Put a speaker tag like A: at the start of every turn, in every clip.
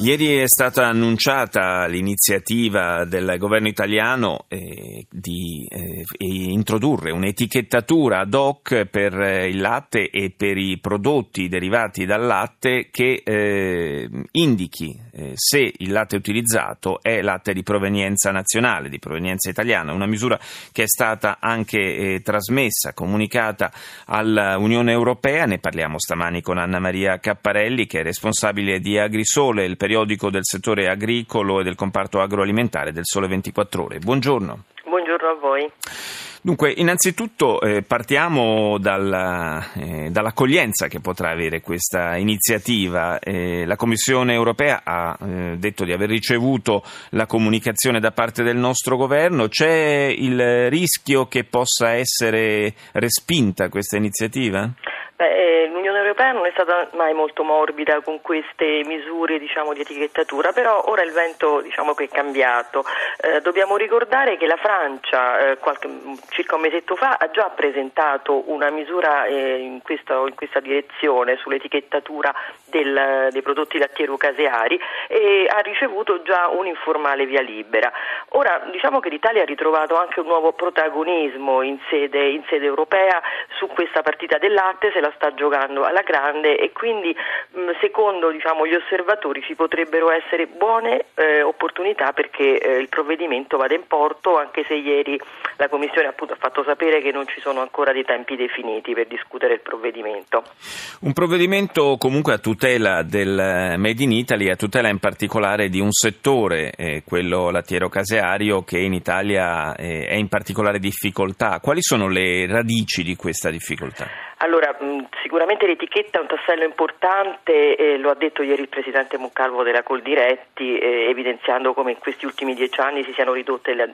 A: Ieri è stata annunciata l'iniziativa del governo italiano eh, di eh, introdurre un'etichettatura ad hoc per eh, il latte e per i prodotti derivati dal latte che eh, indichi eh, se il latte utilizzato è latte di provenienza nazionale, di provenienza italiana, una misura che è stata anche eh, trasmessa, comunicata all'Unione Europea, ne parliamo stamani con Anna Maria Capparelli che è responsabile di Agrisole, il periodico del settore agricolo e del comparto agroalimentare del Sole 24 Ore. Buongiorno.
B: Buongiorno a voi.
A: Dunque, innanzitutto eh, partiamo dalla, eh, dall'accoglienza che potrà avere questa iniziativa. Eh, la Commissione europea ha eh, detto di aver ricevuto la comunicazione da parte del nostro governo. C'è il rischio che possa essere respinta questa iniziativa?
B: Beh, eh, L'Unione Europea non è stata mai molto morbida con queste misure diciamo, di etichettatura, però ora il vento diciamo, è cambiato. Eh, dobbiamo ricordare che la Francia eh, qualche, circa un mesetto fa ha già presentato una misura eh, in, questa, in, questa, direzione sull'etichettatura del, dei prodotti lattiero-caseari e ha ricevuto già un'informale via libera. Ora diciamo che l'Italia ha ritrovato anche un nuovo protagonismo in sede, in sede europea su questa partita del latte, la sta giocando alla grande e quindi secondo diciamo, gli osservatori ci potrebbero essere buone eh, opportunità perché eh, il provvedimento vada in porto anche se ieri la Commissione appunto, ha fatto sapere che non ci sono ancora dei tempi definiti per discutere il provvedimento.
A: Un provvedimento comunque a tutela del Made in Italy, a tutela in particolare di un settore, eh, quello lattiero-caseario, che in Italia eh, è in particolare difficoltà. Quali sono le radici di questa difficoltà?
B: Allora, sicuramente l'etichetta è un tassello importante, eh, lo ha detto ieri il Presidente Moncalvo della Coldiretti, eh, evidenziando come in questi ultimi dieci anni si siano ridotte le,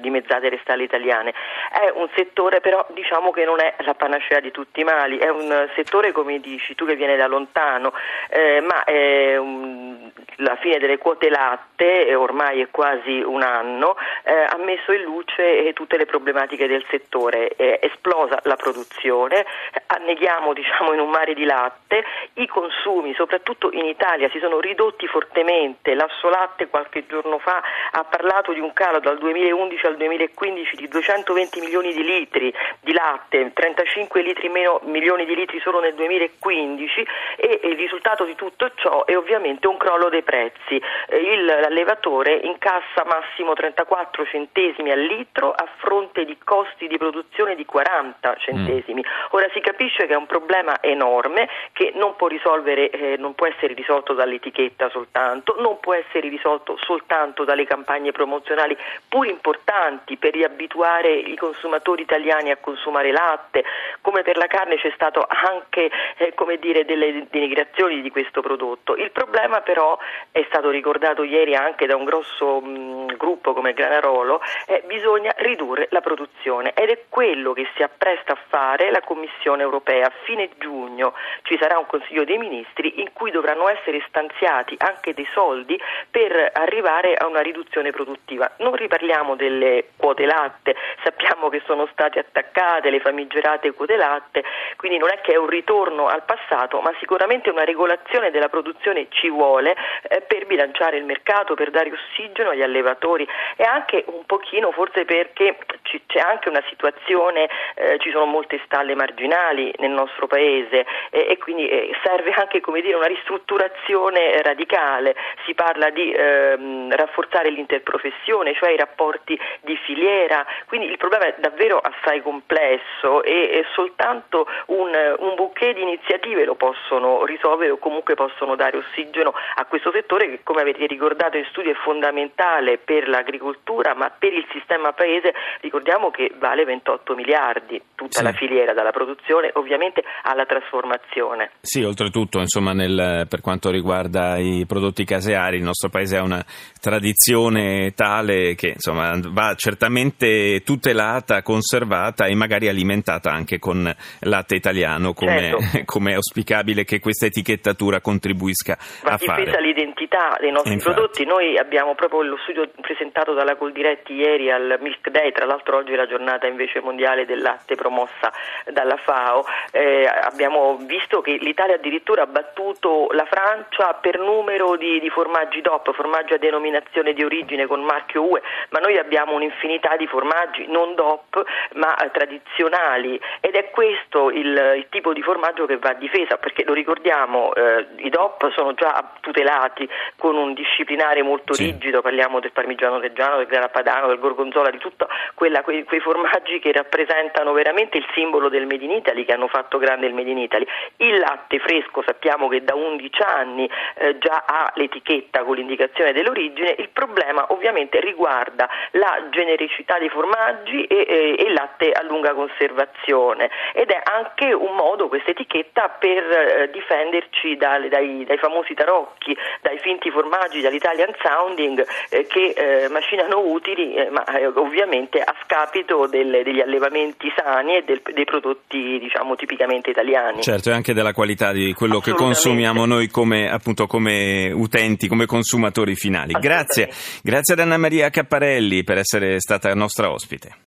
B: dimezzate le stalle italiane. È un settore però diciamo che non è la panacea di tutti i mali, è un settore come dici tu che viene da lontano, eh, ma un, la fine delle quote latte, ormai è quasi un anno, eh, ha messo in luce tutte le problematiche del settore, è esplosa la produzione, anneghiamo diciamo, in un mare di latte, i consumi soprattutto in Italia si sono ridotti fortemente, l'Assolatte qualche giorno fa ha parlato di un calo dal 2011 al 2015 di 220 milioni di litri di latte, 35 litri meno, milioni di litri solo nel 2015 e il risultato di tutto ciò è ovviamente un crollo dei prezzi. Eh, il, l'allevatore incassa massimo 34 centesimi al litro a fronte di costi di produzione di 40 centesimi. Mm. Ora si capisce che è un problema enorme che non può, eh, non può essere risolto dall'etichetta soltanto, non può essere risolto soltanto dalle campagne promozionali pur importanti per riabituare i consumatori italiani a consumare latte, come per la carne c'è stato anche eh, dire, delle denigrazioni di questo prodotto. Il problema però è stato ricordato ieri anche da un grosso mh, gruppo come Granarolo, eh, bisogna ridurre la produzione ed è quello che si appresta a fare la Commissione europea. A fine giugno ci sarà un Consiglio dei Ministri in cui dovranno essere stanziati anche dei soldi per arrivare a una riduzione produttiva. Non riparliamo delle quote latte, sappiamo che sono state attaccate le famigerate quote latte, quindi non è che è un ritorno al passato, ma sicuramente una regolazione della produzione ci vuole eh, per bilanciare il mercato, per dare ossigeno agli allevatori e anche un pochino forse perché c'è anche una situazione, eh, ci sono molte stalle marginali nel nostro paese e, e quindi eh, serve anche dire, una ristrutturazione radicale, si parla di ehm, rafforzare l'interprofessione, cioè i rapporti di filiera, quindi il problema è davvero assai complesso e, e soltanto un, un bouquet di iniziative lo possono risolvere o comunque possono dare ossigeno a questo settore che come avete ricordato in studio è fondamentale per l'agricoltura ma per il sistema paese ricordiamo che vale 28 miliardi tutta sì. la filiera dalla produzione ovviamente alla trasformazione.
A: Sì, oltretutto insomma nel, per quanto riguarda i prodotti caseari il nostro paese ha una tradizione tale che insomma va certamente tutelata, conservata e magari alimentata anche con latte italiano come, certo. come è auspicabile che questa etichettatura contribuisca
B: Va
A: a fare.
B: difesa l'identità dei nostri Infatti. prodotti, noi abbiamo proprio lo studio presentato dalla Coldiretti ieri al Milk Day, tra l'altro oggi è la giornata invece mondiale del latte promossa dalla FAO, eh, abbiamo visto che l'Italia addirittura ha battuto la Francia per numero di, di formaggi DOP, formaggi a denominazione di origine con marchio UE, ma noi abbiamo un'infinità di formaggi non DOP ma eh, tradizionali. Ed è questo il, il, tipo di formaggio che va a difesa perché lo ricordiamo eh, i DOP sono già tutelati con un disciplinare molto sì. rigido, parliamo del parmigiano reggiano, del grana padano, del gorgonzola, di tutti quei, quei formaggi che rappresentano veramente il simbolo del Made in Italy, che hanno fatto grande il Made in Italy. Il latte fresco sappiamo che da 11 anni eh, già ha l'etichetta con l'indicazione dell'origine, il problema ovviamente riguarda la genericità dei formaggi e, il latte a lunga conservazione ed è anche un modo questa etichetta per eh, difenderci dai, dai, dai, famosi tarocchi, dai finti formaggi, dall'Italian sounding eh, che eh, macinano utili eh, ma eh, ovviamente a scapito delle, degli allevamenti sani e del, dei prodotti diciamo tipicamente italiani.
A: Certo, e anche della qualità di quello che consumiamo noi come, appunto, come utenti, come consumatori finali. Grazie, grazie ad Anna Maria Capparelli per essere stata nostra ospite.